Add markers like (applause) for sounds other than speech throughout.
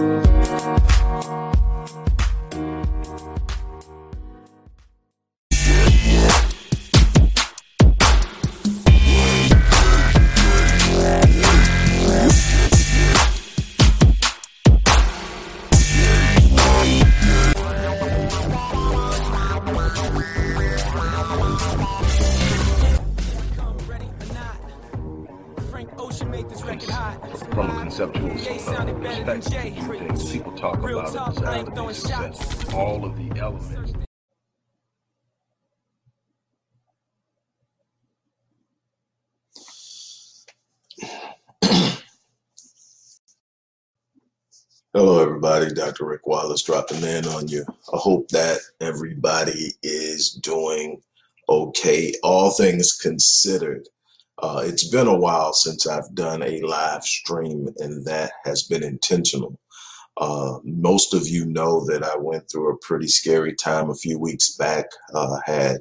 from Hello, everybody. Dr. Rick Wallace dropping in on you. I hope that everybody is doing okay, all things considered. Uh, it's been a while since I've done a live stream, and that has been intentional. Uh, most of you know that I went through a pretty scary time a few weeks back. Uh, had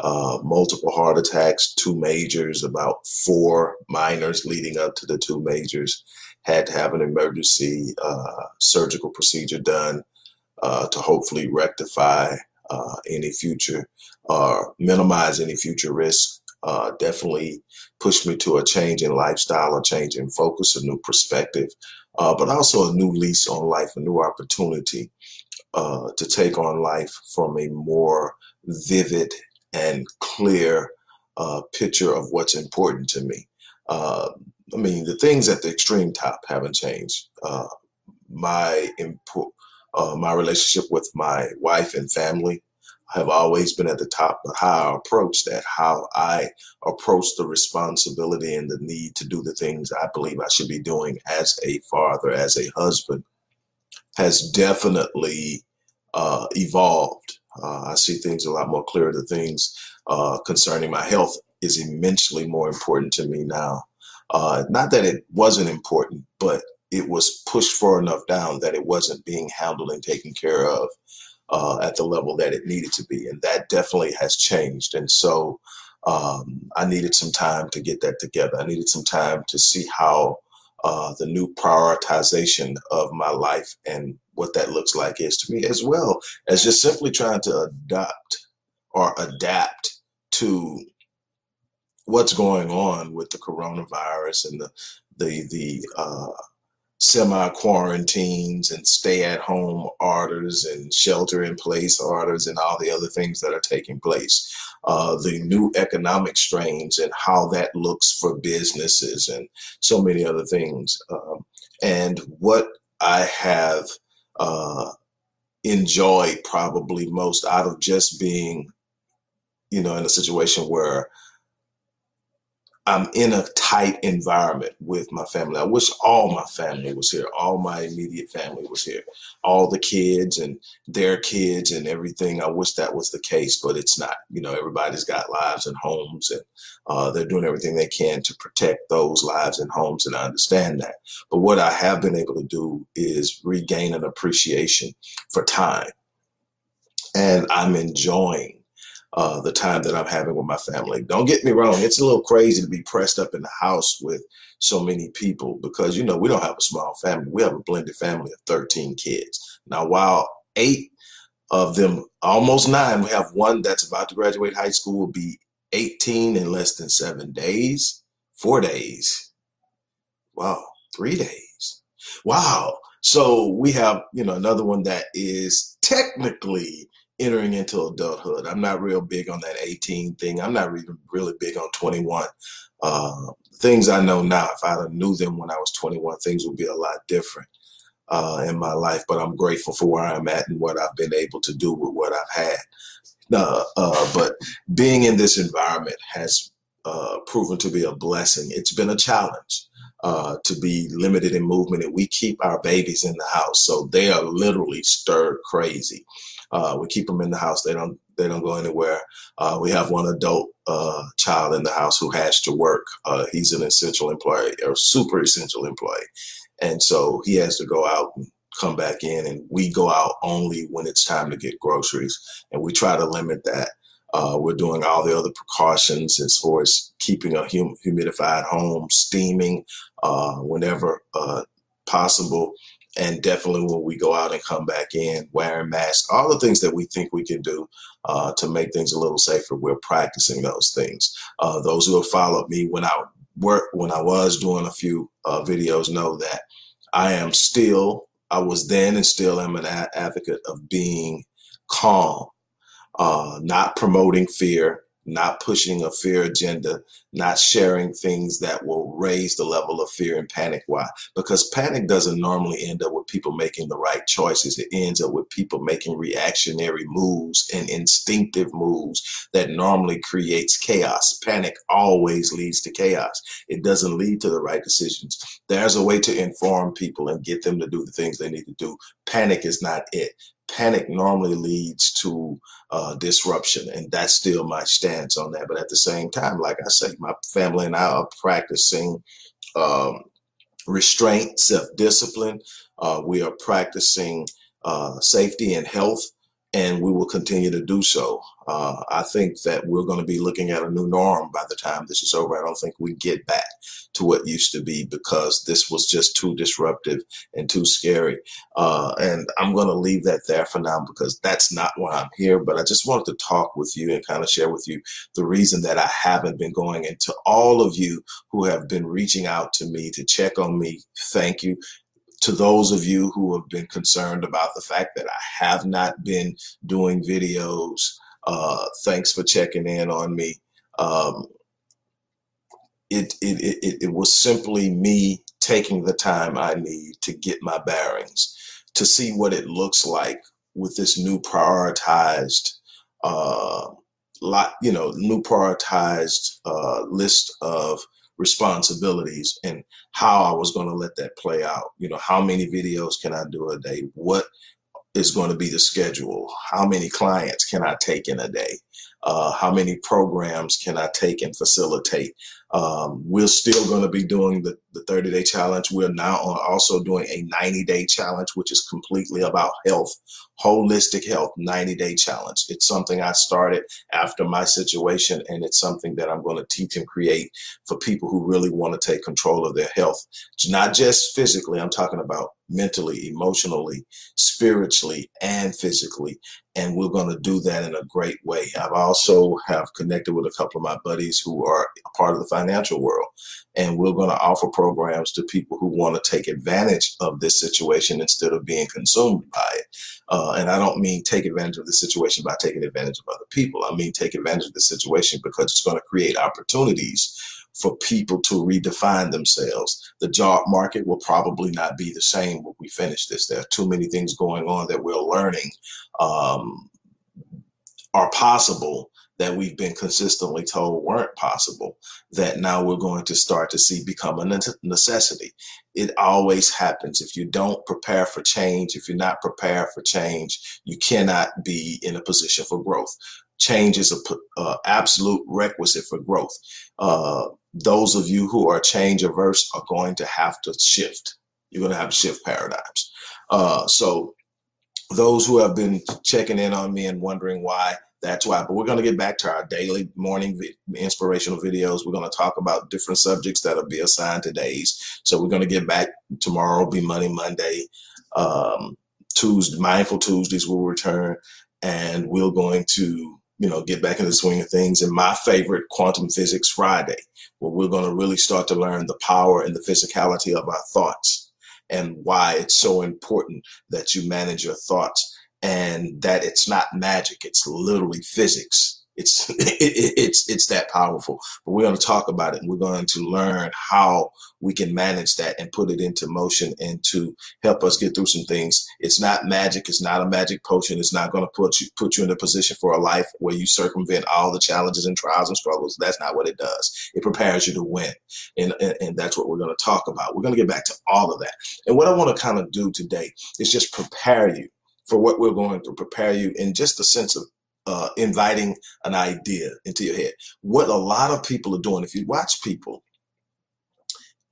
uh, multiple heart attacks, two majors, about four minors leading up to the two majors. Had to have an emergency uh, surgical procedure done uh, to hopefully rectify uh, any future or minimize any future risk uh, definitely pushed me to a change in lifestyle, a change in focus, a new perspective, uh, but also a new lease on life, a new opportunity uh, to take on life from a more vivid and clear picture of what's important to me. Uh, I mean, the things at the extreme top haven't changed. Uh, my impo- my relationship with my wife and family have always been at the top, but how I approach that, how I approach the responsibility and the need to do the things I believe I should be doing as a father, as a husband, has definitely uh, evolved. Uh, I see things a lot more clear. The things uh, concerning my health is immensely more important to me now. Uh, not that it wasn't important, but it was pushed far enough down that it wasn't being handled and taken care of uh, at the level that it needed to be. And that definitely has changed. And so um, I needed some time to get that together. I needed some time to see how uh, the new prioritization of my life and what that looks like is to me, as well as just simply trying to adopt or adapt to what's going on with the coronavirus and the the the uh, semi quarantines and stay at home orders and shelter in place orders and all the other things that are taking place. Uh, the new economic strains and how that looks for businesses and so many other things. Um, and what I have uh, enjoyed probably most out of just being, you know, in a situation where I'm in a tight environment with my family. I wish all my family was here. All my immediate family was here. All the kids and their kids and everything. I wish that was the case, but it's not. You know, everybody's got lives and homes, and uh, they're doing everything they can to protect those lives and homes, and I understand that. But what I have been able to do is regain an appreciation for time, and I'm enjoying uh, the time that I'm having with my family. Don't get me wrong, it's a little crazy to be pressed up in the house with so many people because, you know, we don't have a small family. We have a blended family of 13 kids. Now, while eight of them, almost nine, we have one that's about to graduate high school, will be 18 in less than seven days, four days. Wow, three days. Wow. So we have, you know, another one that is technically entering into adulthood. I'm not real big on that 18 thing. I'm not really, really big on 21. Uh, things I know now, if I knew them when I was 21, things would be a lot different uh, in my life. But I'm grateful for where I'm at and what I've been able to do with what I've had. Uh, uh but being in this environment has uh, proven to be a blessing. It's been a challenge. Uh, to be limited in movement, and we keep our babies in the house, so they are literally stirred crazy. Uh, we keep them in the house. They don't they don't go anywhere. Uh, we have one adult uh, child in the house who has to work. Uh, he's an essential employee or super essential employee, and so he has to go out and come back in. And we go out only when it's time to get groceries, and we try to limit that. Uh, we're doing all the other precautions as far as keeping a hum- humidified home, steaming uh, whenever possible and definitely when we go out and come back in wearing masks all the things that we think we can do uh, to make things a little safer we're practicing those things. Uh, those who have followed me when i work when i was doing a few uh, videos know that i am still i was then and still am an advocate of being calm uh, not promoting fear not pushing a fear agenda, not sharing things that will raise the level of fear and panic. Why? Because panic doesn't normally end up with people making the right choices. It ends up with people making reactionary moves and instinctive moves that normally creates chaos. Panic always leads to chaos. It doesn't lead to the right decisions. There's a way to inform people and get them to do the things they need to do. Panic is not it panic normally leads to uh, disruption, and that's still my stance on that. But at the same time, like I say, my family and I are practicing um, restraint, self discipline. Uh, we are practicing uh, safety and health and we will continue to do so. Uh, I think that we're going to be looking at a new norm by the time this is over. I don't think we get back to what used to be because this was just too disruptive and too scary. Uh, and I'm going to leave that there for now because that's not why I'm here. But I just wanted to talk with you and kind of share with you the reason that I haven't been going. And to all of you who have been reaching out to me to check on me, thank you to those of you who have been concerned about the fact that I have not been doing videos, uh, thanks for checking in on me. Um, it, it, it, it was simply me taking the time I need to get my bearings, to see what it looks like with this new prioritized, uh, lot, you know, new prioritized uh, list of responsibilities and how I was going to let that play out. You know, how many videos can I do a day? What is going to be the schedule? How many clients can I take in a day? Uh, how many programs can I take and facilitate? Um, we're still going to be doing the, the 30 day challenge. We're now also doing a 90 day challenge, which is completely about health, holistic health 90 day challenge. It's something I started after my situation, and it's something that I'm going to teach and create for people who really want to take control of their health. Not just physically, I'm talking about mentally, emotionally, spiritually, and physically. And we're going to do that in a great way. I've also have connected with a couple of my buddies who are part of the financial world. And we're going to offer programs to people who want to take advantage of this situation instead of being consumed by it. Uh, and I don't mean take advantage of the situation by taking advantage of other people. I mean take advantage of the situation because it's going to create opportunities for people to redefine themselves. The job market will probably not be the same when we finish this. There are too many things going on that we're learning um, are possible that we've been consistently told weren't possible that now we're going to start to see become a necessity. It always happens. If you don't prepare for change, if you're not prepared for change, you cannot be in a position for growth. Change is a uh, absolute requisite for growth. Uh, those of you who are change averse are going to have to shift. You're going to have to shift paradigms. Uh, so those who have been checking in on me and wondering why that's why. But we're going to get back to our daily morning vi- inspirational videos. We're going to talk about different subjects that'll be assigned to days. So we're going to get back tomorrow. Be Money Monday. Um, Tuesday, Mindful Tuesdays will return, and we're going to you know get back in the swing of things. And my favorite, Quantum Physics Friday, where we're going to really start to learn the power and the physicality of our thoughts and why it's so important that you manage your thoughts and that it's not magic it's literally physics it's (laughs) it, it's it's that powerful. But we're going to talk about it and we're going to learn how we can manage that and put it into motion and to help us get through some things. It's not magic it's not a magic potion it's not going to put you put you in a position for a life where you circumvent all the challenges and trials and struggles. That's not what it does. It prepares you to win and and, and that's what we're going to talk about. We're going to get back to all of that. And what i want to kind of do today is just prepare you for what we're going to prepare you in just a sense of uh, inviting an idea into your head. What a lot of people are doing, if you watch people,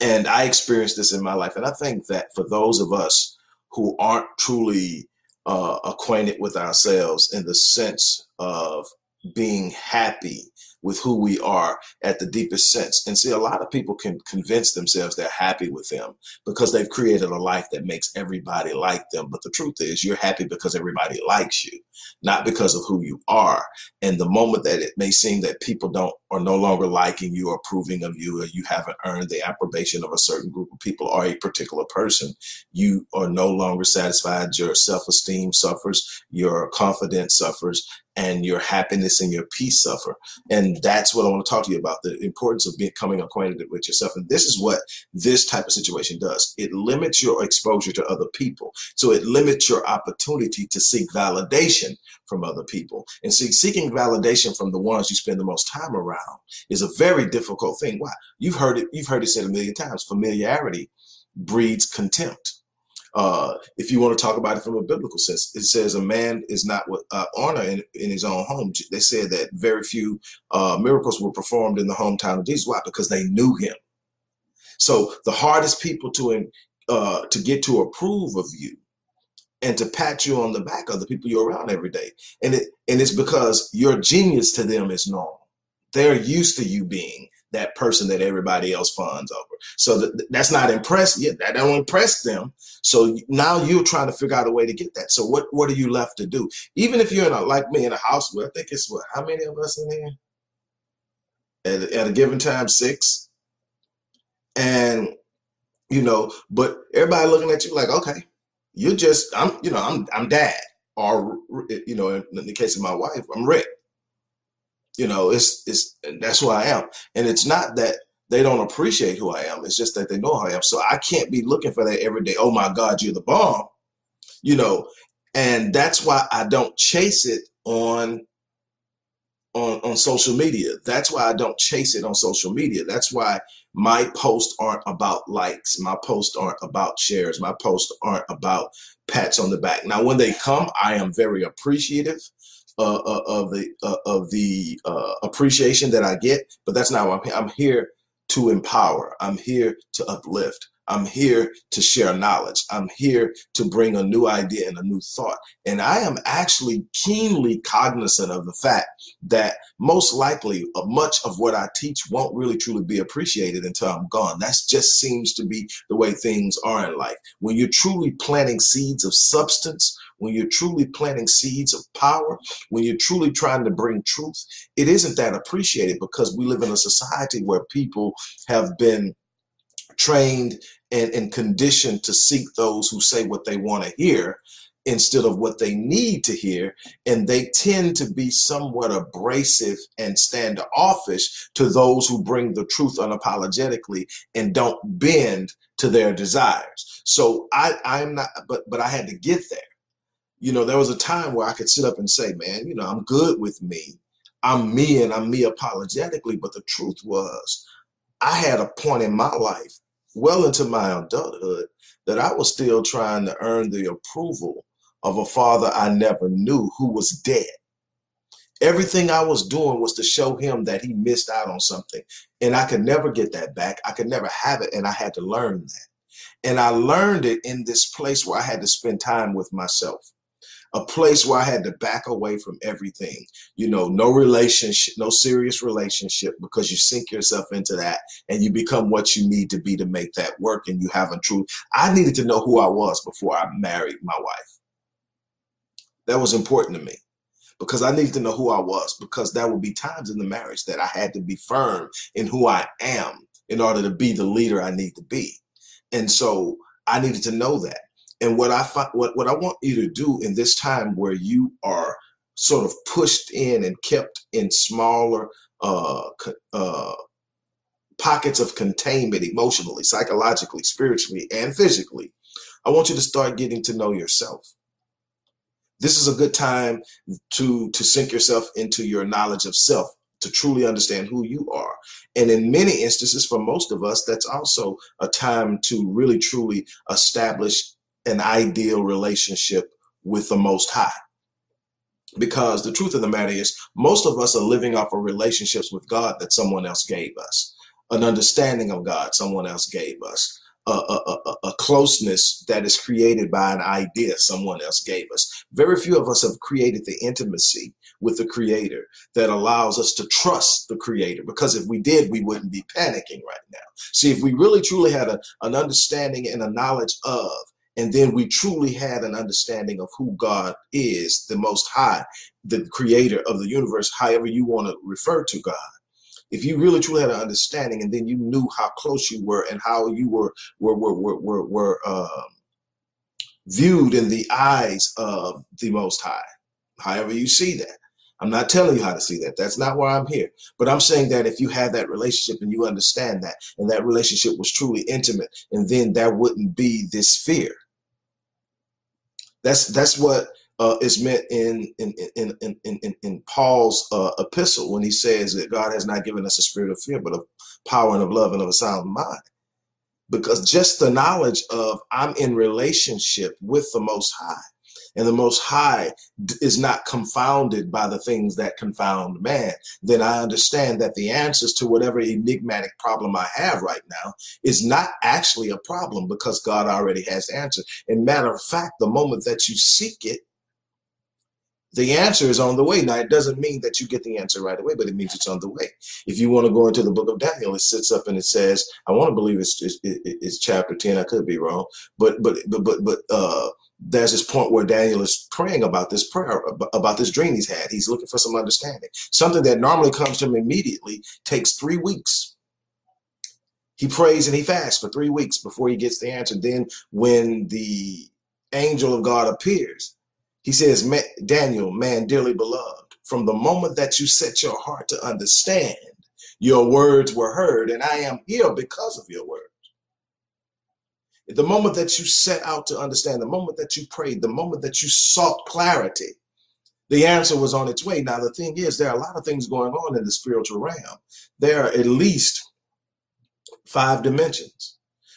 and I experienced this in my life, and I think that for those of us who aren't truly uh, acquainted with ourselves in the sense of being happy with who we are at the deepest sense. And see, a lot of people can convince themselves they're happy with them because they've created a life that makes everybody like them. But the truth is, you're happy because everybody likes you, not because of who you are. And the moment that it may seem that people don't are no longer liking you or approving of you, or you haven't earned the approbation of a certain group of people or a particular person, you are no longer satisfied. Your self esteem suffers, your confidence suffers, and your happiness and your peace suffer. And that's what I want to talk to you about the importance of becoming acquainted with yourself. And this is what this type of situation does it limits your exposure to other people. So it limits your opportunity to seek validation from other people. And see, seeking validation from the ones you spend the most time around is a very difficult thing. Why? You've heard it, you've heard it said a million times familiarity breeds contempt. Uh, if you want to talk about it from a biblical sense, it says a man is not with uh, honor in, in his own home. They said that very few uh, miracles were performed in the hometown of Jesus. Why? Because they knew him. So the hardest people to uh, to get to approve of you and to pat you on the back are the people you're around every day, and it and it's because your genius to them is normal. They're used to you being that person that everybody else funds over. So th- that's not impressed yet. That don't impress them. So now you're trying to figure out a way to get that. So what what are you left to do? Even if you're in a like me in a house where I think it's what how many of us in here at, at a given time six, and you know, but everybody looking at you like, okay, you're just I'm you know I'm I'm dad or you know in the case of my wife I'm Rick you know, it's it's that's who I am. And it's not that they don't appreciate who I am. It's just that they know who I am. So I can't be looking for that every day. Oh my God, you're the bomb. You know, and that's why I don't chase it on on on social media. That's why I don't chase it on social media. That's why my posts aren't about likes. My posts aren't about shares. My posts aren't about pats on the back. Now, when they come, I am very appreciative uh, of the uh, of the appreciation that I get, but that's not I'm, I'm here to empower. I'm here to uplift. I'm here to share knowledge. I'm here to bring a new idea and a new thought. And I am actually keenly cognizant of the fact that most likely uh, much of what I teach won't really truly be appreciated until I'm gone. That just seems to be the way things are in life. When you're truly planting seeds of substance, when you're truly planting seeds of power, when you're truly trying to bring truth, it isn't that appreciated because we live in a society where people have been trained and, and conditioned to seek those who say what they want to hear instead of what they need to hear. And they tend to be somewhat abrasive and standoffish to those who bring the truth unapologetically and don't bend to their desires. So I, I'm not, but but I had to get there you know, there was a time where I could sit up and say, man, you know, I'm good with me. I'm me and I'm me apologetically. But the truth was, I had a point in my life, well into my adulthood, that I was still trying to earn the approval of a father I never knew who was dead. Everything I was doing was to show him that he missed out on something. And I could never get that back. I could never have it. And I had to learn that. And I learned it in this place where I had to spend time with myself a place where I had to back away from everything. You know, no relationship, no serious relationship, because you sink yourself into that and you become what you need to be to make that work and you haven't truth. I needed to know who I was before I married my wife. That was important to me because I needed to know who I was because there would be times in the marriage that I had to be firm in who I am in order to be the leader I need to be. And so I needed to know that. And what I find, what, what I want you to do in this time where you are sort of pushed in and kept in smaller uh, uh, pockets of containment emotionally, psychologically, spiritually, and physically, I want you to start getting to know yourself. This is a good time to to sink yourself into your knowledge of self to truly understand who you are. And in many instances, for most of us, that's also a time to really truly establish an ideal relationship with the Most High. Because the truth of the matter is, most of us are living off of relationships with God that someone else gave us, an understanding of God someone else gave us, a, a, a, closeness that is created by an idea someone else gave us. Very few of us have created the intimacy with the creator that allows us to trust the creator because if we did, we wouldn't be panicking right now. See, if we really truly had a, an understanding and a knowledge of, and then we truly had an understanding of who God is, the Most High, the creator of the universe, however you want to refer to God. If you really truly had an understanding and then you knew how close you were and how you were were were were were, were um, viewed in the eyes of the most high however you see that. I'm not telling you how to see that. That's not why i'm here. But i'm saying that if you have that relationship and you understand that and that relationship was truly intimate and then there wouldn't be this fear that's that's what uh, is meant in in in in in, in Paul's uh, epistle when he says that God has not given us a spirit of fear, but of power and of love and of a sound mind. Because just the knowledge of I'm in relationship with the Most High, and the Most High is not confounded by the things that confound man, then I understand that the answers to whatever enigmatic problem I have right now is not actually a problem because God already has answers. And matter of fact, the moment that you seek it, the answer is on the way. Now, it doesn't mean that you get the answer right away, but it means it's on the way. If you want to go into the book of Daniel, it sits up and it says, I want to believe it's, it's, it's chapter 10. I could be wrong, but, but, but, but, but, uh, there's this point where Daniel is praying about this prayer, about this dream he's had. He's looking for some understanding. Something that normally comes to him immediately takes three weeks. He prays and he fasts for three weeks before he gets the answer. Then, when the angel of God appears, he says, Daniel, man dearly beloved, from the moment that you set your heart to understand, your words were heard, and I am here because of your words. The moment that you set out to understand, the moment that you prayed, the moment that you sought clarity, the answer was on its way. Now, the thing is, there are a lot of things going on in the spiritual realm. There are at least five dimensions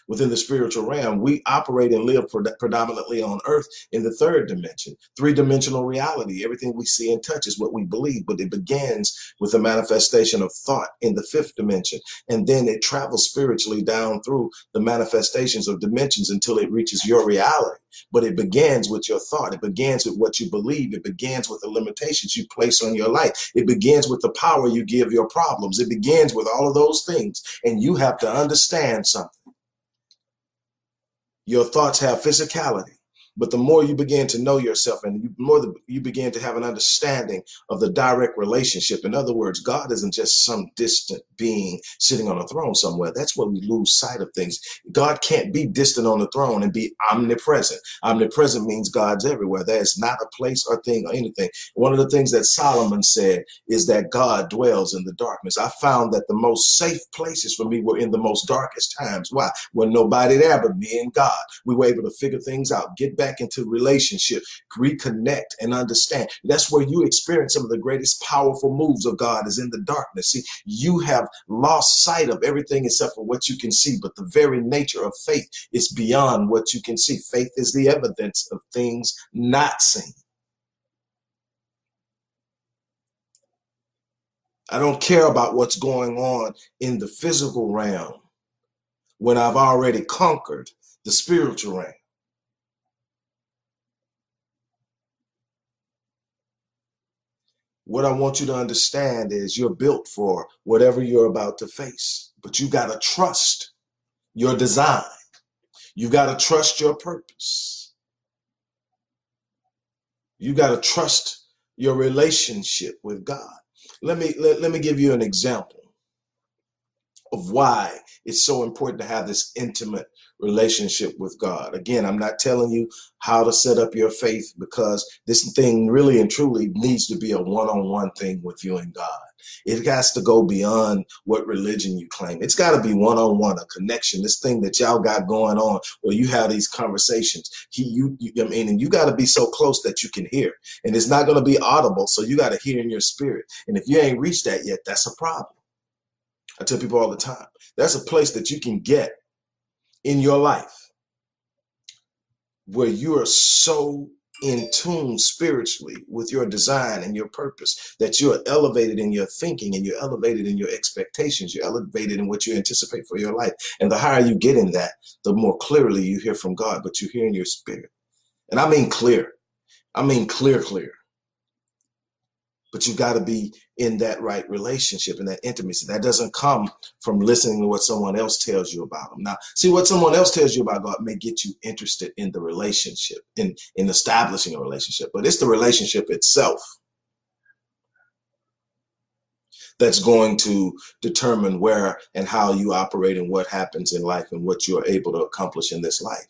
within the spiritual realm. We operate and live predominantly on earth in the third dimension, three dimensional reality. Everything we see and touch is what we believe, but it begins with the manifestation of thought in the fifth dimension. And then it travels spiritually down through the manifestations of dimensions until it reaches your reality. But it begins with your thought. It begins with what you believe. It begins with the limitations you place on your life. It begins with the power you give your problems. It begins with all of those things. And you have to understand something. Your thoughts have physicality. But the more you begin to know yourself and the more you begin to have an understanding of the direct relationship. In other words, God isn't just some distant being sitting on a throne somewhere. That's where we lose sight of things. God can't be distant on the throne and be omnipresent. Omnipresent means God's everywhere. There is not a place or thing or anything. One of the things that Solomon said is that God dwells in the darkness. I found that the most safe places for me were in the most darkest times. Why? When nobody there but me and God. We were able to figure things out, get back back into relationship, reconnect and understand. That's where you experience some of the greatest powerful moves of God is in the darkness. See, you have lost sight of everything except for what you can see, but the very nature of faith is beyond what you can see. Faith is the evidence of things not seen. I don't care about what's going on in the physical realm when I've already conquered the spiritual realm. What I want you to understand is you're built for whatever you're about to face, but you got to trust your design. You got to trust your purpose. You got to trust your relationship with God. Let me let, let me give you an example of why it's so important to have this intimate relationship with God. Again, I'm not telling you how to set up your faith because this thing really and truly needs to be a one on one thing with you and God. It has to go beyond what religion you claim. It's got to be one on one, a connection. This thing that y'all got going on, where you have these conversations. He, you, you I mean, and you got to be so close that you can hear, and it's not going to be audible. So you got to hear in your spirit. And if you ain't reached that yet, that's a problem. I tell people all the time. That's a place that you can get in your life where you are so in tune spiritually with your design and your purpose, that you're elevated in your thinking and you're elevated in your expectations, you're elevated in what you anticipate for your life. And the higher you get in that, the more clearly you hear from God, but you hear in your spirit. And I mean clear. I mean clear, clear. But you got to be in that right relationship and that intimacy. That doesn't come from listening to what someone else tells you about them. Now, see what someone else tells you about God may get you interested in the relationship, in, in establishing a relationship, but it's the relationship itself that's going to determine where and how you operate and what happens in life and what you're able to accomplish in this life.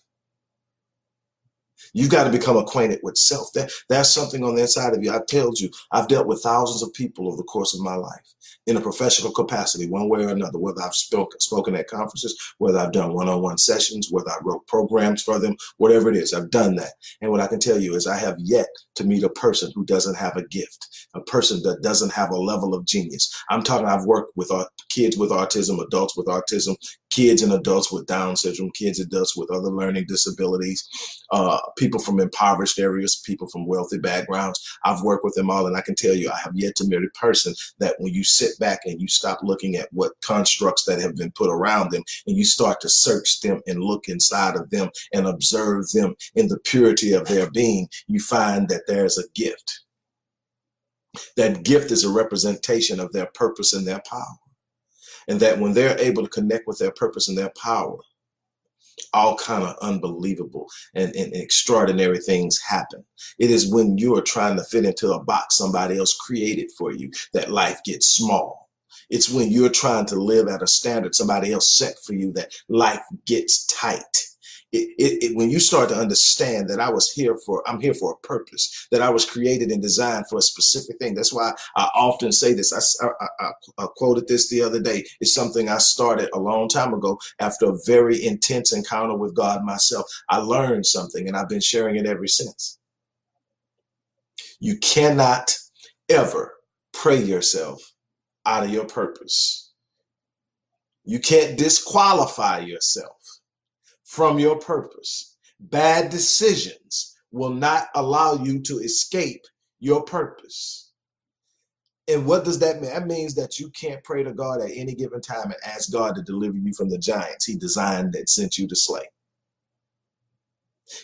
You've got to become acquainted with self. That that's something on the inside of you. I've told you, I've dealt with thousands of people over the course of my life in a professional capacity, one way or another, whether I've spoke, spoken at conferences, whether I've done one-on-one sessions, whether I wrote programs for them, whatever it is, I've done that. And what I can tell you is I have yet to meet a person who doesn't have a gift, a person that doesn't have a level of genius. I'm talking, I've worked with uh, kids with autism, adults with autism, kids and adults with Down syndrome, kids and adults with other learning disabilities, uh, people from impoverished areas, people from wealthy backgrounds. I've worked with them all, and I can tell you, I have yet to meet a person that when you sit back and you stop looking at what constructs that have been put around them, and you start to search them and look inside of them and observe them in the purity of their being, you find that there's a gift. That gift is a representation of their purpose and their power and that when they're able to connect with their purpose and their power all kind of unbelievable and, and, extraordinary things happen. It is when you are trying to fit into a box somebody else created for you that life gets small. It's when you're trying to live at a standard somebody else set for you that life gets tight it, it, it, when you start to understand that I was here for, I'm here for a purpose, that I was created and designed for a specific thing. That's why I often say this. I, I, I, I quoted this the other day. It's something I started a long time ago after a very intense encounter with God myself. I learned something and I've been sharing it ever since. You cannot ever pray yourself out of your purpose. You can't disqualify yourself from your purpose. Bad decisions will not allow you to escape your purpose. And what does that mean? That means that you can't pray to God at any given time and ask God to deliver you from the giants He designed and sent you to slay.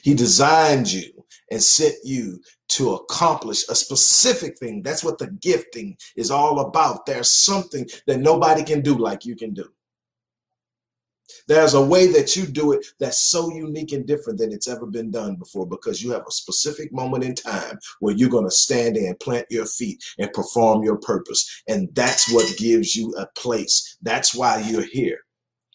He designed you and sent you to accomplish a specific thing. That's what the gifting is all about. There's something that nobody can do like you can do. There's a way that you do it that's so unique and different than it's ever been done before because you have a specific moment in time where you're going to stand there and plant your feet and perform your purpose. And that's what gives you a place. That's why you're here.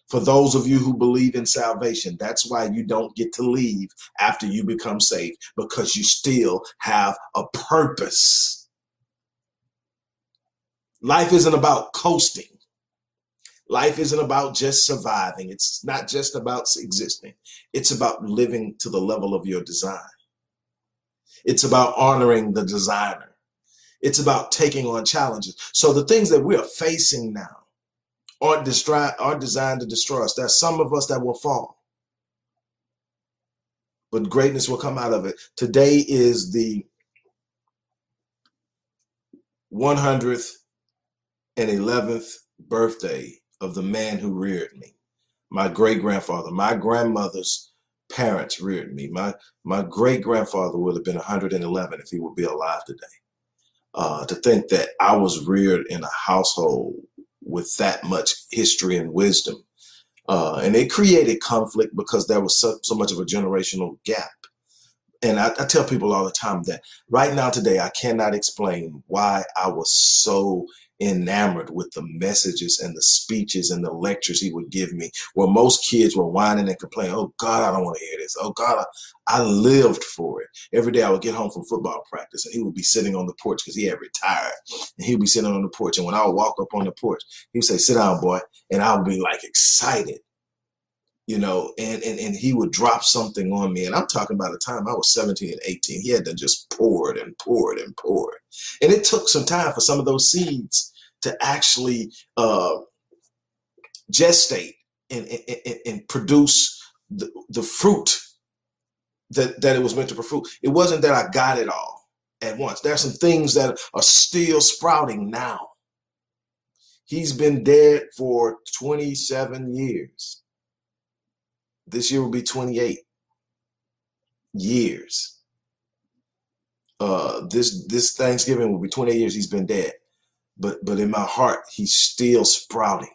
For those of you who believe in salvation, that's why you don't get to leave after you become saved because you still have a purpose. Life isn't about coasting. Life isn't about just surviving. It's not just about existing. It's about living to the level of your design. It's about honoring the designer. It's about taking on challenges. So the things that we're facing now aren't, destri- aren't designed to destroy us. There's some of us that will fall. But greatness will come out of it. Today is the 111th birthday of the man who reared me. My great grandfather, my grandmother's parents reared me. My my great grandfather would have been 111 if he would be alive today. Uh, to think that I was reared in a household with that much history and wisdom, uh, and it created conflict because there was so, so much of a generational gap. And I, I tell people all the time that right now today I cannot explain why I was so enamored with the messages and the speeches and the lectures he would give me, where most kids were whining and complaining, Oh God, I don't want to hear this. Oh God, I, I lived for it. Every day I would get home from football practice and he would be sitting on the porch because he had retired. And he would be sitting on the porch. And when I would walk up on the porch, he would say, Sit down, boy. And I would be like excited you know, and, and and he would drop something on me. And I'm talking about the time I was 17 and 18. He had to just pour it and pour it and pour it. And it took some time for some of those seeds to actually uh, gestate and, and, and produce the, the fruit that, that it was meant to fruit. It wasn't that I got it all at once. There are some things that are still sprouting now. He's been dead for 27 years. This year will be 28 years. Uh, this this Thanksgiving will be 28 years he's been dead. But but in my heart, he's still sprouting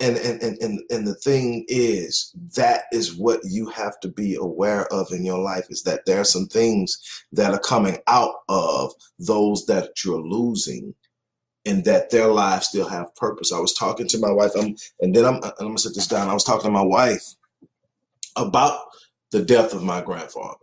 and and, and and and the thing is that is what you have to be aware of in your life is that there are some things that are coming out of those that you're losing and that their lives still have purpose i was talking to my wife I'm, and then I'm, I'm gonna set this down i was talking to my wife about the death of my grandfather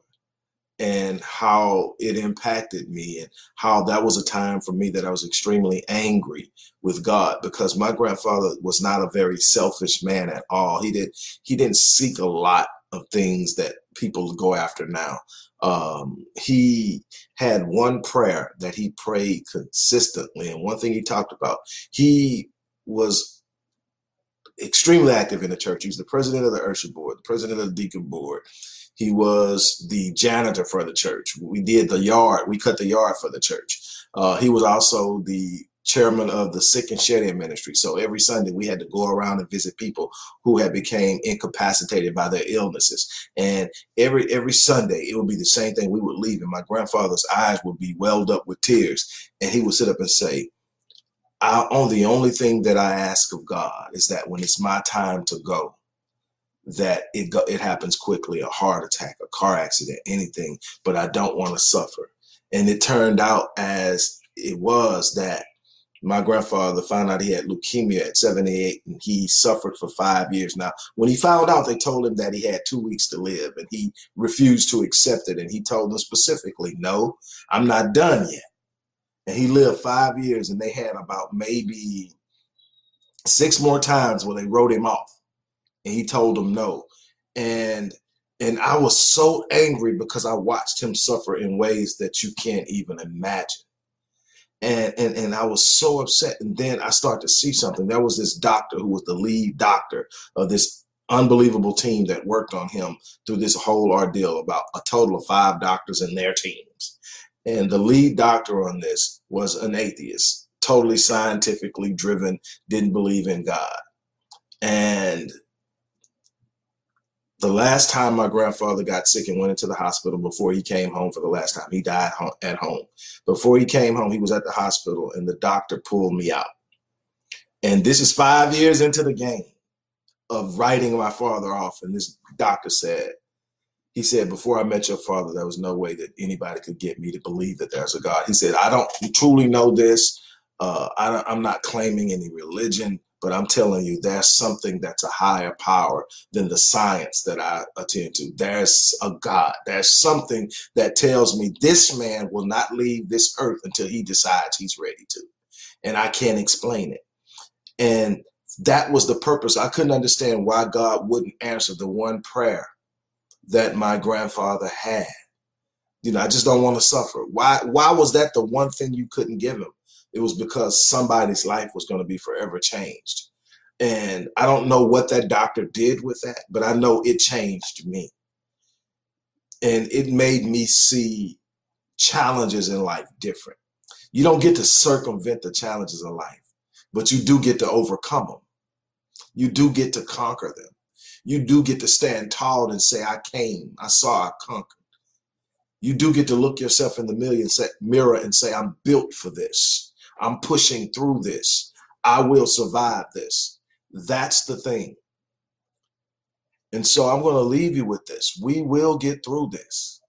and how it impacted me and how that was a time for me that I was extremely angry with God because my grandfather was not a very selfish man at all. He did he didn't seek a lot of things that people go after now. Um, he had one prayer that he prayed consistently, and one thing he talked about. He was extremely active in the church. He was the president of the usher board, the president of the deacon board. He was the janitor for the church. We did the yard. We cut the yard for the church. Uh, he was also the chairman of the sick and shut in ministry. So every Sunday we had to go around and visit people who had became incapacitated by their illnesses. And every every Sunday it would be the same thing. We would leave and my grandfather's eyes would be welled up with tears. And he would sit up and say, I, on the only thing that I ask of God is that when it's my time to go, that it go, it happens quickly, a heart attack, a car accident, anything, but I don't want to suffer. And it turned out as it was that my grandfather found out he had leukemia at 78 and he suffered for five years. Now, when he found out, they told him that he had two weeks to live and he refused to accept it. And he told them specifically, no, I'm not done yet. And he lived five years and they had about maybe six more times where they wrote him off and he told them no. And and I was so angry because I watched him suffer in ways that you can't even imagine. And, and and I was so upset. And then I started to see something. There was this doctor who was the lead doctor of this unbelievable team that worked on him through this whole ordeal about a total of five doctors and their teams. And the lead doctor on this was an atheist, totally scientifically driven, didn't believe in God. And the last time my grandfather got sick and went into the hospital before he came home for the last time, he died at home. Before he came home, he was at the hospital and the doctor pulled me out. And this is five years into the game of writing my father off. And this doctor said, he said, before I met your father, there was no way that anybody could get me to believe that there's a God. He said, I don't truly know this. Uh, I, I'm not claiming any religion. But I'm telling you, there's something that's a higher power than the science that I attend to. There's a God. There's something that tells me this man will not leave this earth until he decides he's ready to. And I can't explain it. And that was the purpose. I couldn't understand why God wouldn't answer the one prayer that my grandfather had. You know, I just don't want to suffer. Why why was that the one thing you couldn't give him? It was because somebody's life was going to be forever changed. And I don't know what that doctor did with that, but I know it changed me. And it made me see challenges in life different. You don't get to circumvent the challenges of life, but you do get to overcome them. You do get to conquer them. You do get to stand tall and say, I came, I saw, I conquered. You do get to look yourself in the million mirror and say, I'm built for this. I'm pushing through this. I will survive this. That's the thing. And so I'm going to leave you with this. We will get through this.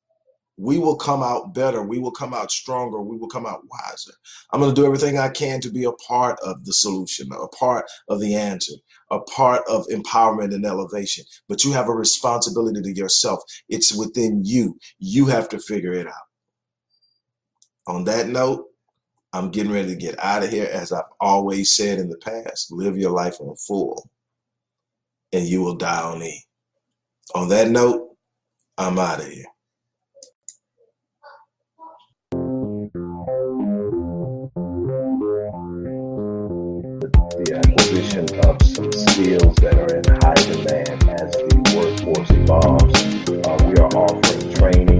We will come out better. We will come out stronger. We will come out wiser. I'm going to do everything I can to be a part of the solution, a part of the answer, a part of empowerment and elevation. But you have a responsibility to yourself. It's within you. You have to figure it out. On that note, I'm getting ready to get out of here. As I've always said in the past, live your life on full and you will die on E. On that note, I'm out of here. The acquisition of some skills that are in high demand as the workforce evolves. Uh, we training and courses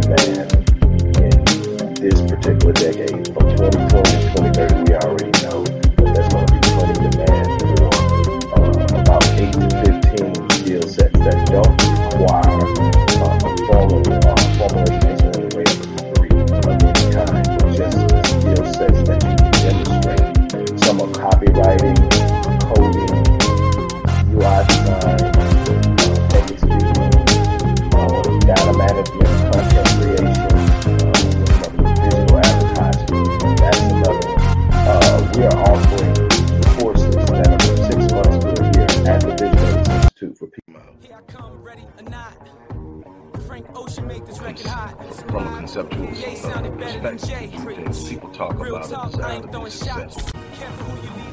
demand in this particular decade. From 2020 Here I come, ready or not. Frank Ocean made this record hot. From conceptual perspective, uh, people talk Real about talk, it. I ain't throwing shots. Careful who you leave.